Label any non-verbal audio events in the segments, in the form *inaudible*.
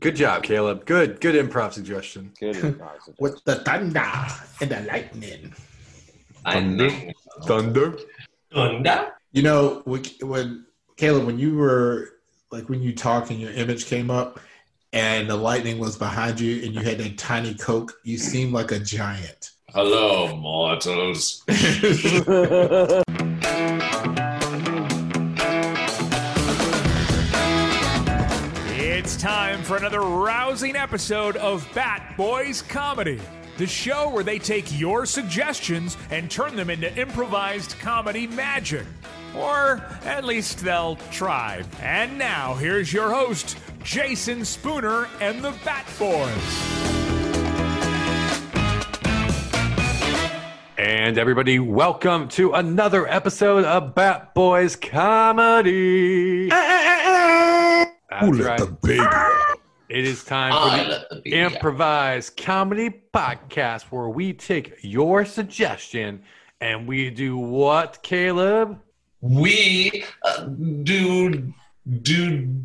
Good job, Caleb. Good, good improv suggestion. Good improv With the thunder and the lightning. I know. Thunder. Thunder? You know, when, when Caleb, when you were like when you talked and your image came up and the lightning was behind you and you had that tiny coke, you seemed like a giant. Hello, mortals. *laughs* *laughs* for another rousing episode of Bat Boys Comedy, the show where they take your suggestions and turn them into improvised comedy magic. Or at least they'll try. And now, here's your host, Jason Spooner and the Bat Boys. And everybody, welcome to another episode of Bat Boys Comedy. That's Who let right. the baby? It is time for the let the improvised comedy podcast where we take your suggestion and we do what, Caleb? We uh, do do.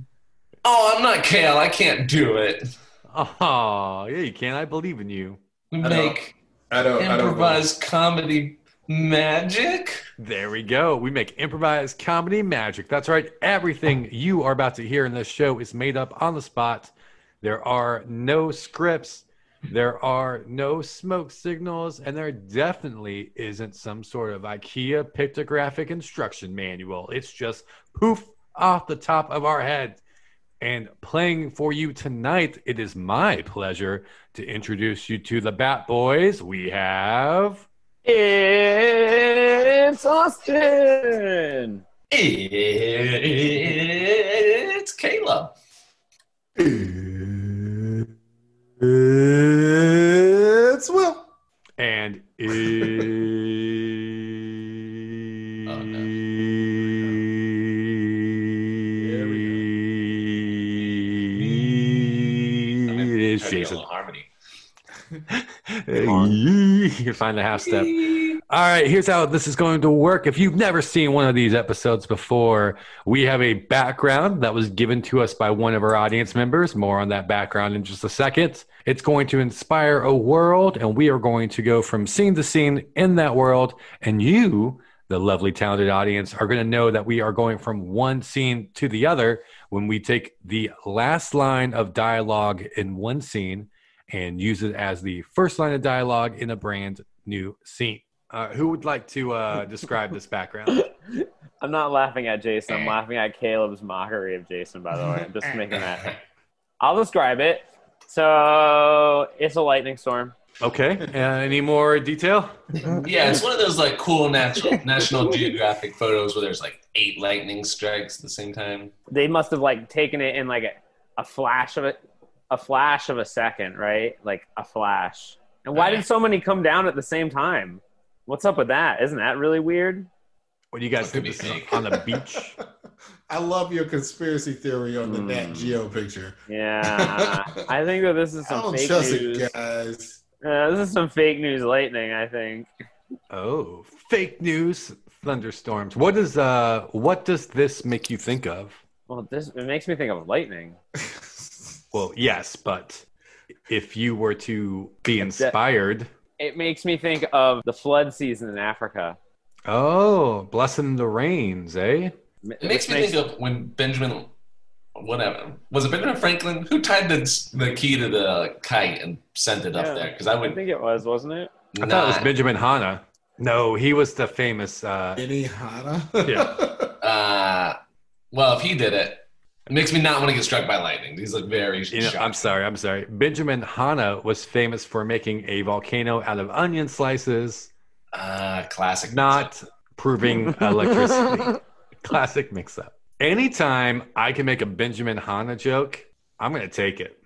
Oh, I'm not Kale. I can't do it. Oh, yeah, you can. I believe in you. We I don't- make I don't. I don't. improvised comedy magic. There we go. We make improvised comedy magic. That's right. Everything you are about to hear in this show is made up on the spot. There are no scripts, there are no smoke signals, and there definitely isn't some sort of IKEA pictographic instruction manual. It's just poof off the top of our head. And playing for you tonight, it is my pleasure to introduce you to the Bat Boys. We have. it's Austin. It's Caleb. It's Will. And it is Try to get Jason. harmony. *laughs* you find the half step. *laughs* All right, here's how this is going to work. If you've never seen one of these episodes before, we have a background that was given to us by one of our audience members. More on that background in just a second. It's going to inspire a world, and we are going to go from scene to scene in that world. And you, the lovely, talented audience, are going to know that we are going from one scene to the other when we take the last line of dialogue in one scene and use it as the first line of dialogue in a brand new scene. Uh, who would like to uh, describe this background? *laughs* I'm not laughing at Jason. I'm laughing at Caleb's mockery of Jason. By the way, I'm just making that. I'll describe it. So it's a lightning storm. Okay. *laughs* Uh, any more detail? Yeah, it's one of those like cool natural National Geographic photos where there's like eight lightning strikes at the same time. They must have like taken it in like a, a flash of it, a flash of a second, right? Like a flash. And why did so many come down at the same time? What's up with that? Isn't that really weird? What do you guys Could think be this on the beach? *laughs* I love your conspiracy theory on the Hmm. Nat Geo picture. Yeah, I think that this is *laughs* I some don't fake trust news. it, guys. Uh, this is some fake news lightning. I think. Oh, fake news thunderstorms. What does uh what does this make you think of? Well, this it makes me think of lightning. *laughs* Well, yes, but if you were to be inspired, It makes me think of the flood season in Africa. oh, blessing the rains, eh? It makes me think of when Benjamin, whatever, was it Benjamin Franklin who tied the, the key to the kite and sent it up there? Because I I would think it was, wasn't it? I thought it was. Benjamin Hanna. No, he was the famous. Uh, Benny Hanna. Yeah. *laughs* Uh, well, if he did it, it makes me not want to get struck by lightning. These look very. you know, I'm sorry, I'm sorry. Benjamin Hanna was famous for making a volcano out of onion slices, Ah, classic. not proving *laughs* electricity. Classic mix-up. Anytime I can make a Benjamin Hanna joke, I'm going to take it.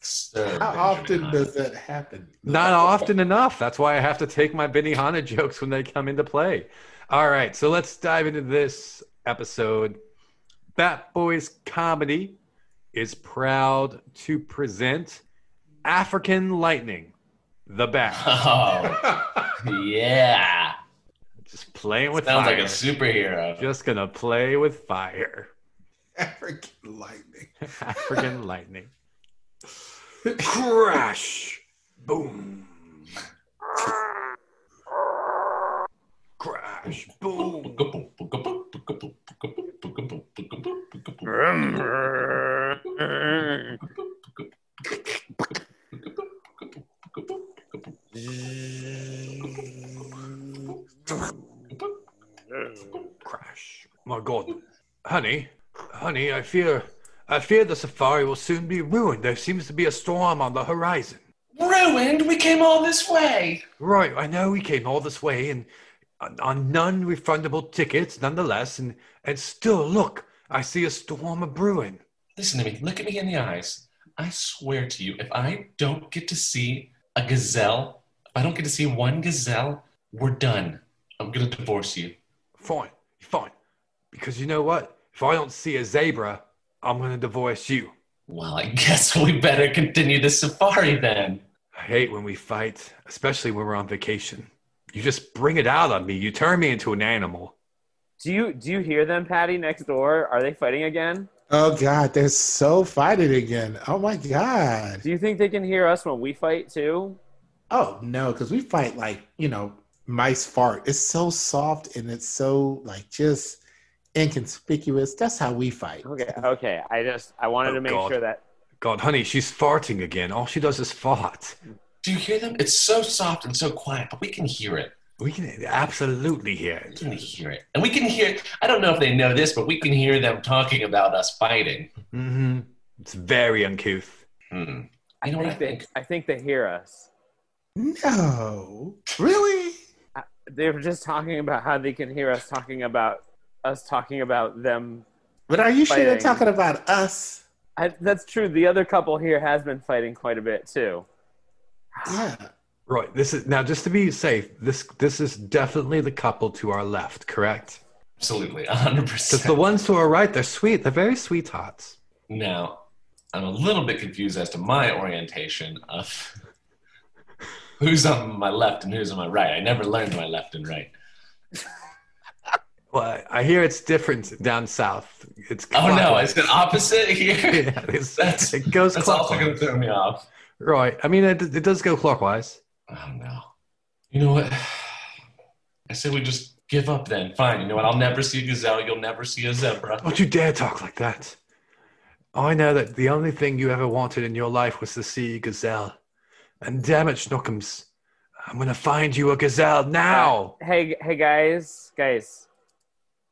Sir How Benjamin often Hanna. does that happen? Not often enough. That's why I have to take my Benny Hanna jokes when they come into play. All right, so let's dive into this episode. Bat Boys Comedy is proud to present African Lightning, the bat. *laughs* Oh, yeah. Just playing with Sounds fire. like a superhero. Just gonna play with fire. African lightning. *laughs* African Lightning. Crash! Boom! Crash! Boom! *laughs* My God, honey, honey, I fear, I fear the safari will soon be ruined. There seems to be a storm on the horizon. Ruined? We came all this way. Right, I know we came all this way and on- on non-refundable tickets, nonetheless, and and still, look, I see a storm a brewing. Listen to me. Look at me in the eyes. I swear to you, if I don't get to see a gazelle, if I don't get to see one gazelle, we're done. I'm gonna divorce you. Fine, fine, because you know what? If I don't see a zebra, I'm gonna divorce you. Well, I guess we better continue the safari then. I hate when we fight, especially when we're on vacation. You just bring it out on me. You turn me into an animal. Do you do you hear them, Patty, next door? Are they fighting again? Oh God, they're so fighting again. Oh my God. Do you think they can hear us when we fight too? Oh no, because we fight like you know mice fart. It's so soft and it's so like just inconspicuous. That's how we fight. Okay, okay. I just I wanted Oh, to make God. sure that God, honey, she's farting again. All she does is fart. Do you hear them? It's so soft and so quiet, but we can hear it. We can absolutely hear it. We can hear it. And we can hear, I don't know if they know this, but we can hear them talking about us fighting. Mm-hmm. It's very uncouth. Hmm. I You know what I think they think? I think they hear us. No, really? They were just talking about how they can hear us talking about us talking about them. But are you sure they're talking about us? I, that's true. The other couple here has been fighting quite a bit too. Yeah. Right. This is now just to be safe. This this is definitely the couple to our left, correct? Absolutely, Because 100%. The ones to our right, they're sweet. They're very sweethearts. Now, I'm a little bit confused as to my orientation of who's on my left and who's on my right. I never learned my left and right. Well, I- I hear it's different down south. It's Oh no, it's is it opposite here? *laughs* yeah, it's, *laughs* That's- it goes clockwise. That's also going to throw me off. Right. I mean, it, it does go clockwise. Oh no. You know what? I say we just give up then. Fine. You know what? I'll never see a gazelle. You'll never see a zebra. Don't you dare talk like that. I know that the only thing you ever wanted in your life was to see a gazelle. And damn it, Schnookums, I'm gonna find you a gazelle now. Hey, hey guys, guys,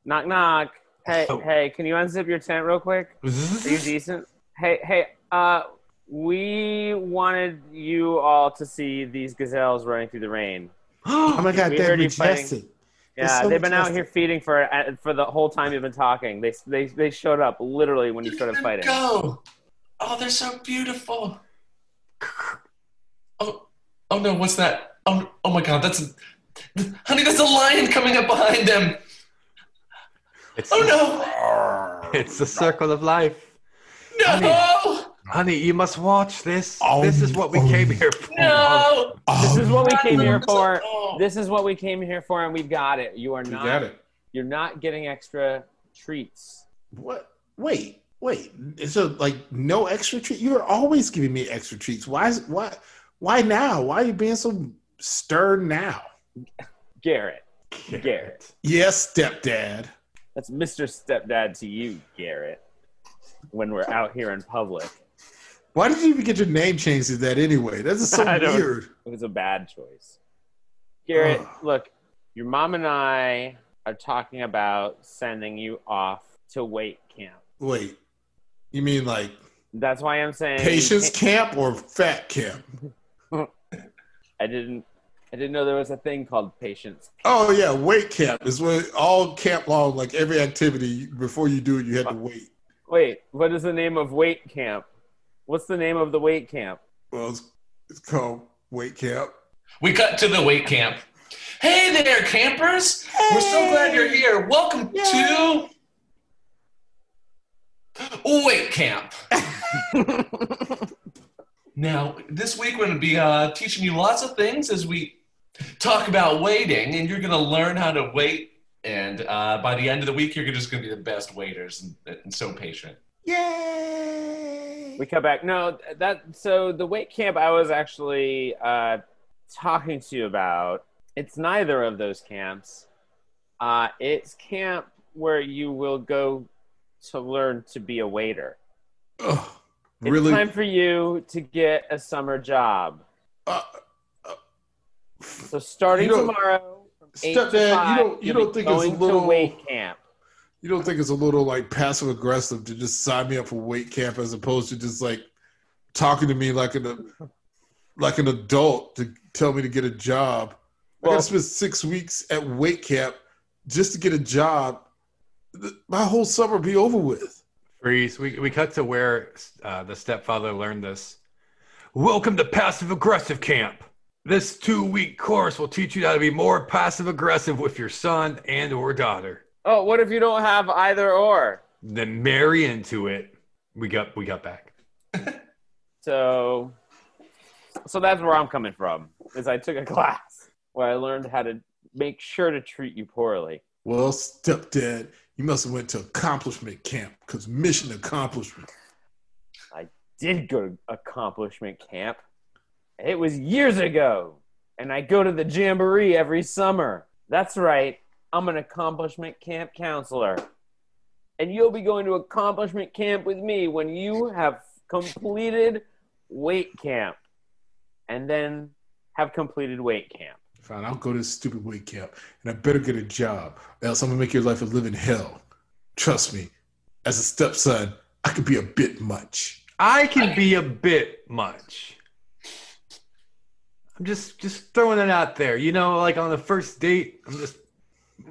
knock knock. Hey, Oh. hey, can you unzip your tent real quick? Are you decent? Hey, hey, uh, we wanted you all to see these gazelles running through the rain. *gasps* Oh my God, We they're heard majestic. Yeah, so they've been out here feeding for uh, for the whole time you've been talking. They they they showed up literally when you started Let fighting. them Go. Oh, they're so beautiful. Oh, oh no, what's that? Oh, oh my God, that's a, honey. That's a lion coming up behind them. It's, Oh no, *laughs* it's the circle of life. no, Honey, you must watch this. Oh, this is what we oh. Oh. oh. came here for. no. This is what we came here for. Oh. This is what we came here for, and we've got it. You are You not. got it. You're not getting extra treats. What? Wait, wait. So like no extra treat? You're always giving me extra treats. Why? Is, why? Why now? Why are you being so stern now? Garrett. Garrett. Yes, stepdad. That's Mr. Stepdad to you, Garrett. When we're out here in public, Why did you even get your name changed to that anyway? That's so *laughs* weird. it was a bad choice. Garrett, look, your mom and I are talking about sending you off to weight camp. Wait, you mean like That's why I'm saying patience camp or fat camp? *laughs* I didn't. I didn't know there was a thing called patience. Oh yeah, weight camp is when all camp long, like every activity before you do it, you had to wait. Wait, what is the name of weight camp? What's the name of the weight camp? Well, it's, it's called weight camp. We cut to the weight camp. Hey there, campers! We're so glad you're here. Welcome to weight camp. *laughs* now, this week we're going to be uh, teaching you lots of things as we talk about waiting, and you're going to learn how to wait. And uh, by the end of the week, you're just going to be the best waiters and, and so patient. Yay! We come back. No, that so the weight camp I was actually uh, talking to you about. It's neither of those camps. Uh, it's camp where you will go to learn to be a waiter. Ugh, It's time for you to get a summer job. Uh, So starting You tomorrow, from eight to Stepdad, you don't- you don't think it's a little- weight camp? you don't think it's a little like passive aggressive to just sign me up for weight camp as opposed to just like talking to me like an like an adult to tell me to get a job? I Well- gotta spend six weeks at weight camp just to get a job. My whole summer be over with. Freeze. We, we cut to where uh, the stepfather learned this. Welcome to passive aggressive camp. This two week course will teach you how to be more passive aggressive with your son and or daughter. Oh, what if you don't have either or? Then marry into it. We got we got back. *laughs* So, so that's where I'm coming from. Is I took a class where I learned how to make sure to treat you poorly. Well, stepdad, you must have went to accomplishment camp because mission accomplishment. I did go to accomplishment camp. It was years ago, and I go to the jamboree every summer. That's right. I'm an accomplishment camp counselor, and you'll be going to accomplishment camp with me when you have completed weight camp, and then have completed weight camp. Fine, I'll go to this stupid weight camp and I better get a job, else I'm gonna make your life a living hell. Trust me, as a stepson, I could be a bit much. I can be a bit much. I'm just just throwing it out there. You know, like on the first date, I'm just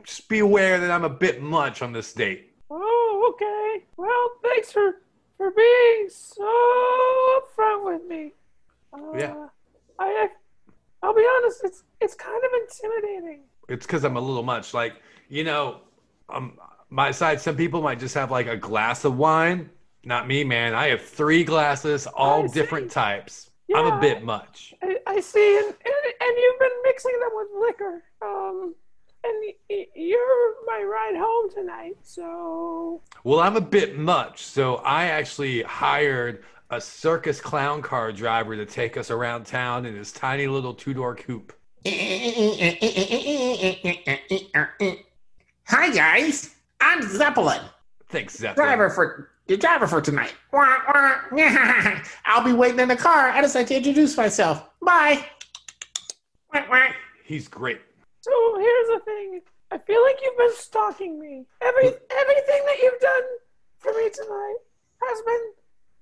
just be aware that I'm a bit much on this date. Oh, okay. Well, thanks for for being so upfront with me. Uh, Yeah. I I'll be honest. It's it's kind of intimidating. It's because I'm a little much. Like, you know, um, my side, some people might just have like a glass of wine. Not me, man. I have three glasses, all different types. I'm a bit much. I, I see, and, and and you've been mixing them with liquor. Um, and y- y- you're my ride home tonight, so Well, I'm a bit much. So I actually hired a circus clown car driver to take us around town in his tiny little two door coupe. Hi guys, I'm Zeppelin, Thanks, Zeppelin. driver for your driver for tonight. Wah, wah. *laughs* I'll be waiting in the car. I just like to introduce myself. Bye. Wah, wah. He's great. so here's the thing. I feel like you've been stalking me. Every everything that you've done for me tonight has been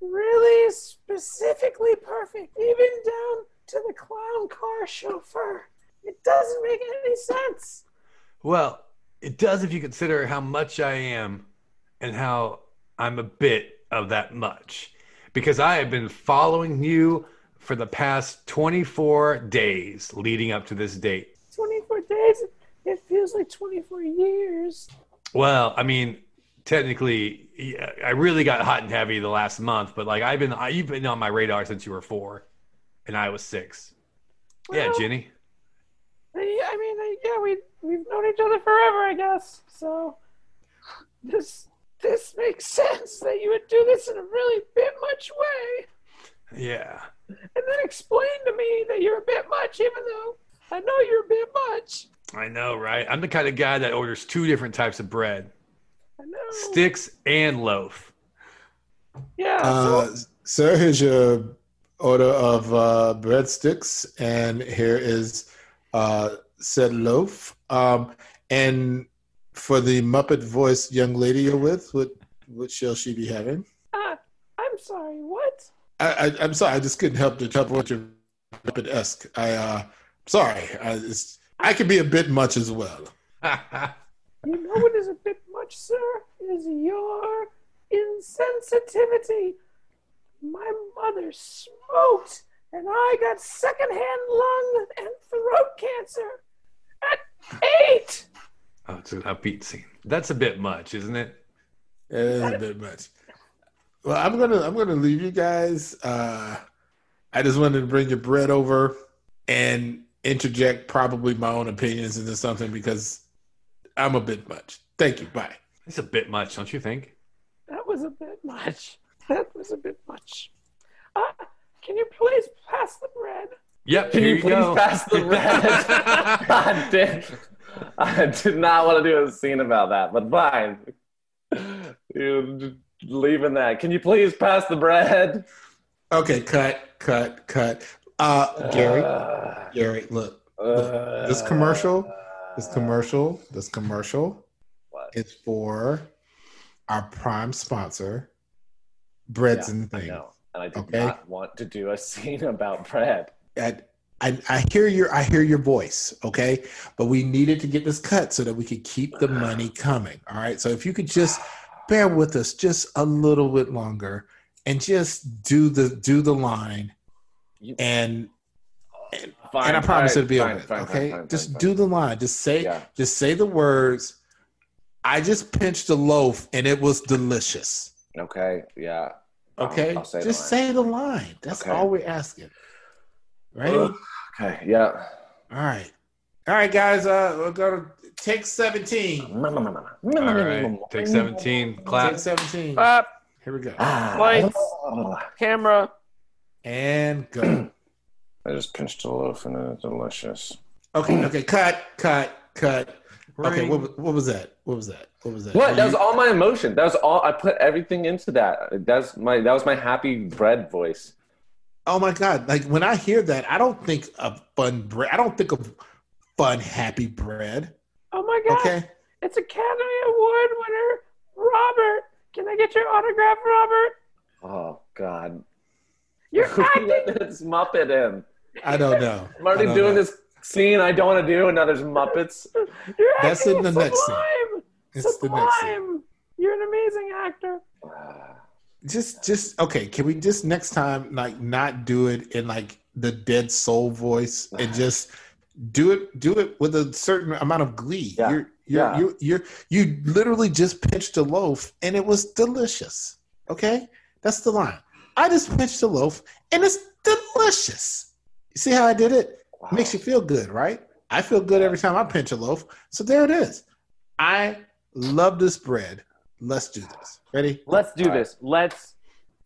really specifically perfect, even down to the clown car chauffeur. It doesn't make any sense. Well, it does if you consider how much I am and how I'm a bit of that much. Because I have been following you for the past 24 days leading up to this date. 24 days, it feels like 24 years. Well, I mean, technically, yeah, I really got hot and heavy the last month, but like I've been, I, you've been on my radar since you were four, and I was six. yeah, Well- Ginny. I I mean, I, yeah, we we've known each other forever, I guess. So this this makes sense that you would do this in a really bit much way, Yeah. and then explain to me that you're a bit much, even though I know you're a bit much. I know, right? I'm the kind of guy that orders two different types of bread I know. sticks and loaf. yeah. Uh, so, sir, here's your order of uh, breadsticks, and here is uh, said loaf. Um, and for the Muppet voice young lady you're with, what what shall she be having? uh, I'm sorry. What? I, I, I'm sorry, I just couldn't help to tell what you're Muppet esque. I uh, sorry, I, it's, I can be a bit much as well. *laughs* You know what is a bit much, sir? Is your insensitivity. My mother smoked, and I got secondhand lung and throat cancer at eight. Oh, it's an upbeat scene. That's a bit much, isn't it? It is a bit much. Well, I'm gonna I'm gonna leave you guys. Uh, I just wanted to bring your bread over and interject probably my own opinions into something because I'm a bit much. Thank you. Bye. It's a bit much, don't you think? That was a bit much. That was a bit much. Can you please pass the bread? Yep, Can here you you please go. pass the bread? *laughs* God damn. I did not want to do a scene about that, but fine. You leaving that. Can you please pass the bread? Okay, cut, cut, cut. Uh, Gary, Uh, *sighs* Gary, look, uh, this commercial, this commercial, this commercial What? is for our prime sponsor, Breads Yeah, and I Things. know. And I did Okay. not want to do a scene about bread. I, I, I hear your I hear your voice, okay? But we needed to get this cut so that we could keep the money coming. All right. So if you could just bear with us just a little bit longer and just do the do the line You- and Fine. and I promise all it'll be fine, fine, okay. fine, fine, just fine, do fine. the line. Just say Yeah. just say the words. I just pinched a loaf and it was delicious. Okay. Yeah. I'll- Okay. I'll say just line. say the line. That's Okay. all we're asking. Right? Ugh. Okay. Yeah. All right. All right, guys. Uh, we're gonna take seventeen. All right, take 17, clap. Take seventeen. Clap, Here we go. Ah. Lights. Camera. And go. *clears throat* I just pinched a loaf and it's delicious. Okay. Okay. Cut. Cut. Cut. Okay. What, was- what was that? What was that? What was that? What? Are That was all my emotion. That was all. I put everything into that. That's my. That was my happy bread voice. Oh my god! Like when I hear that, I don't think of fun bread. I don't think of fun, happy bread. Oh my god! Okay. It's Academy Award winner Robert. Can I get your autograph, Robert? Oh God. You're *laughs* Who acting. let this Muppet in? I don't know. *laughs* I'm already don't doing know. this scene I don't want to do, and now there's Muppets. You're That's in the next scene. sublime. It's the next scene. You're an amazing actor. Ah. Just, just okay. Can we just next time like not do it in like the dead soul voice and just do it, do it with a certain amount of glee. Yeah. You're, you're, Yeah. you you're, you literally just pinched a loaf and it was delicious. Okay, that's the line. I just pinched a loaf and it's delicious. You see how I did it? wow. Makes you feel good, right? I feel good every time I pinch a loaf. So there it is. I love this bread. Let's do this. Ready? Let's do All right. this. Let's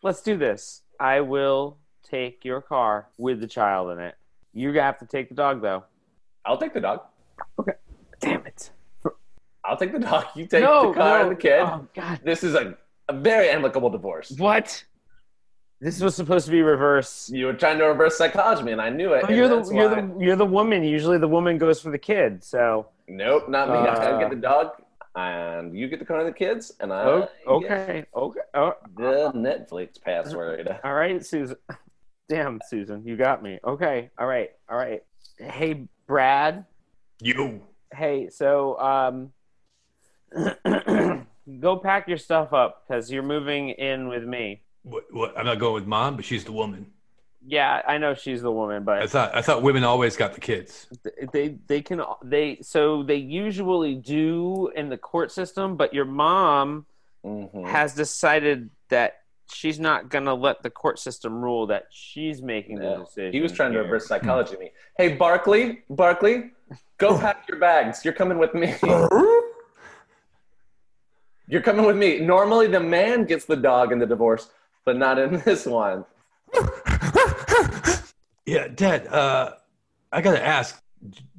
let's do this. I will take your car with the child in it. You have to take the dog though. I'll take the dog. Okay. Damn it. I'll take the dog. You take no, the car no. and the kid. Oh God. This is a, a very amicable divorce. What? This was supposed to be reverse. You were trying to reverse psychology, and I knew it. Oh, you're the you're why- the you're the woman. Usually the woman goes for the kid. So Nope, not me. I Uh, get the dog, and you get the car and the kids, and I oh, okay, okay. Oh, the Netflix password. *laughs* all right, Susan. Damn, Susan, you got me. Okay, all right, all right. Hey, Brad. You. Hey, so um, *clears throat* go pack your stuff up because you're moving in with me. What, what? I'm not going with mom, but she's the woman. Yeah, I know she's the woman, but I but thought I thought women always got the kids. they they can they so they usually do in the court system, but your mom Mhm. has decided that she's not gonna let the court system rule that she's making the decision. He was trying to reverse psychology me. Hey, Barkley, Barkley, go *laughs* pack your bags. You're coming with me. *laughs* You're coming with me. Normally, the man gets the dog in the divorce, but not in this one. *laughs* Yeah, Dad. Uh, I gotta ask.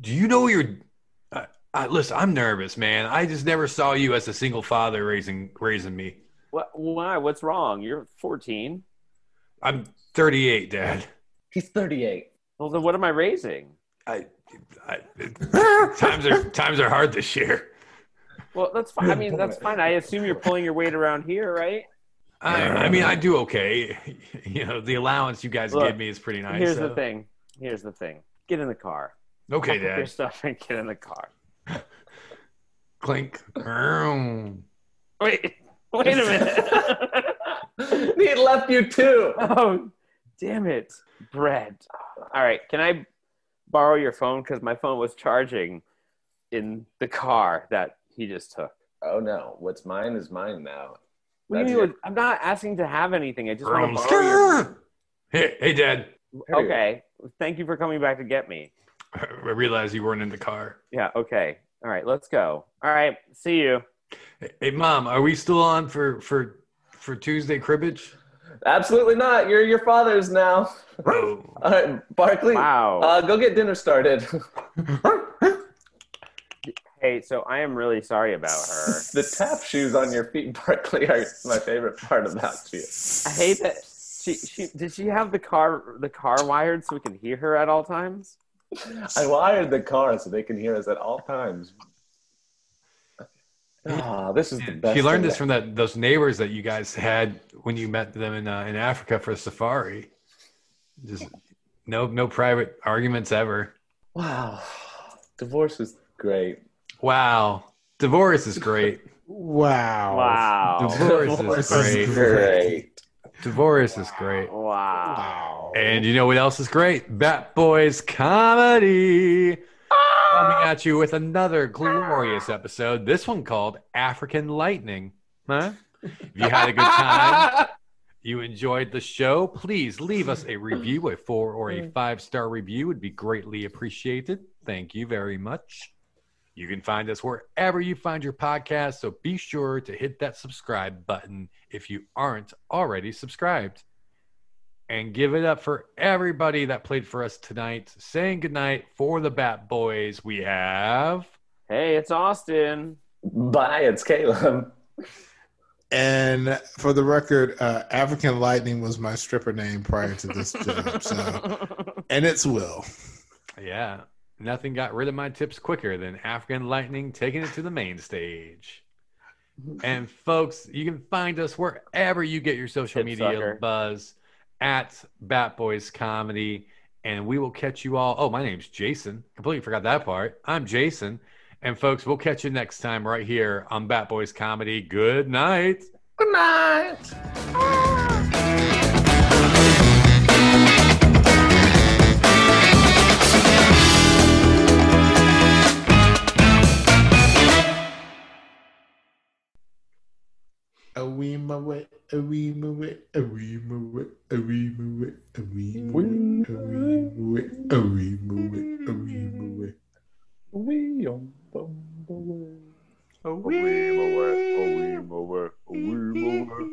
Do you know your? Uh, uh, listen, I'm nervous, man. I just never saw you as a single father raising raising me. What, why? What's wrong? You're 14. I'm 38, Dad. He's 38. Well, then what am I raising? I, I *laughs* times are times are hard this year. Well, that's fine. I mean, that's fine. I assume you're pulling your weight around here, right? I, I mean, I do okay. *laughs* You know, the allowance you guys Look, give me is pretty nice. Here's so- the thing. Here's the thing. Get in the car. Okay, Pack up your Dad. stuff and get in the car. *laughs* Clink. Wait, wait a minute. *laughs* he left you too. oh, damn it, Brett. All right, can I borrow your phone because my phone was charging in the car that he just took. Oh no, what's mine is mine now. What do you mean? I'm not asking to have anything. I just want to borrow your. Hey, hey, Dad. Okay, thank you for coming back to get me. *laughs* I realized you weren't in the car. Yeah. Okay. All right. Let's go. All right. See you. Hey, hey, Mom, are we still on for for for Tuesday cribbage? Absolutely not. You're your father's now. Oh. *laughs* All right, Barkley. Wow. Uh, go get dinner started. *laughs* hey, so I am really sorry about her. *laughs* the tap shoes on your feet, *laughs* Barkley, are my favorite part about you. I hate that. She she did she have the car the car wired so we can hear her at all times? I wired the car so they can hear us at all times. Ah, this is the best. She learned this from that those neighbors that you guys had when you met them in uh, in Africa for a safari. Just no no private arguments ever. Wow, divorce is great. Wow, divorce is great. Wow. Wow. Divorce, Divorce is is great. Great. Divorce is great. Wow. Wow. And you know what else is great? Bat Boys comedy. Ah! Coming at you with another glorious episode. This one called African Lightning. Huh? If you had a good time, *laughs* you enjoyed the show, please leave us a review. A four or a mm. five star review would be greatly appreciated. Thank you very much. You can find us wherever you find your podcast, so be sure to hit that subscribe button if you aren't already subscribed. And give it up for everybody that played for us tonight. Saying goodnight for the Bat Boys, we have. Hey, it's Austin. Bye, it's Caleb. And for the record, uh, African Lightning was my stripper name prior to this job. So, *laughs* and it's Will. Yeah, nothing got rid of my tips quicker than African Lightning taking it to the main stage. And folks, you can find us wherever you get your social Tip media sucker. buzz at Bat Boys Comedy. And we will catch you all. Oh, my name's Jason. Completely forgot that part. I'm Jason. And folks, we'll catch you next time right here on Bat Boys Comedy. Good night. Good night. weem away, a weem away, a weem away, a weem away, a weem away, a weem away, a weem away, a weem away. We on bumble way, A weem away, a weem away, a weem away.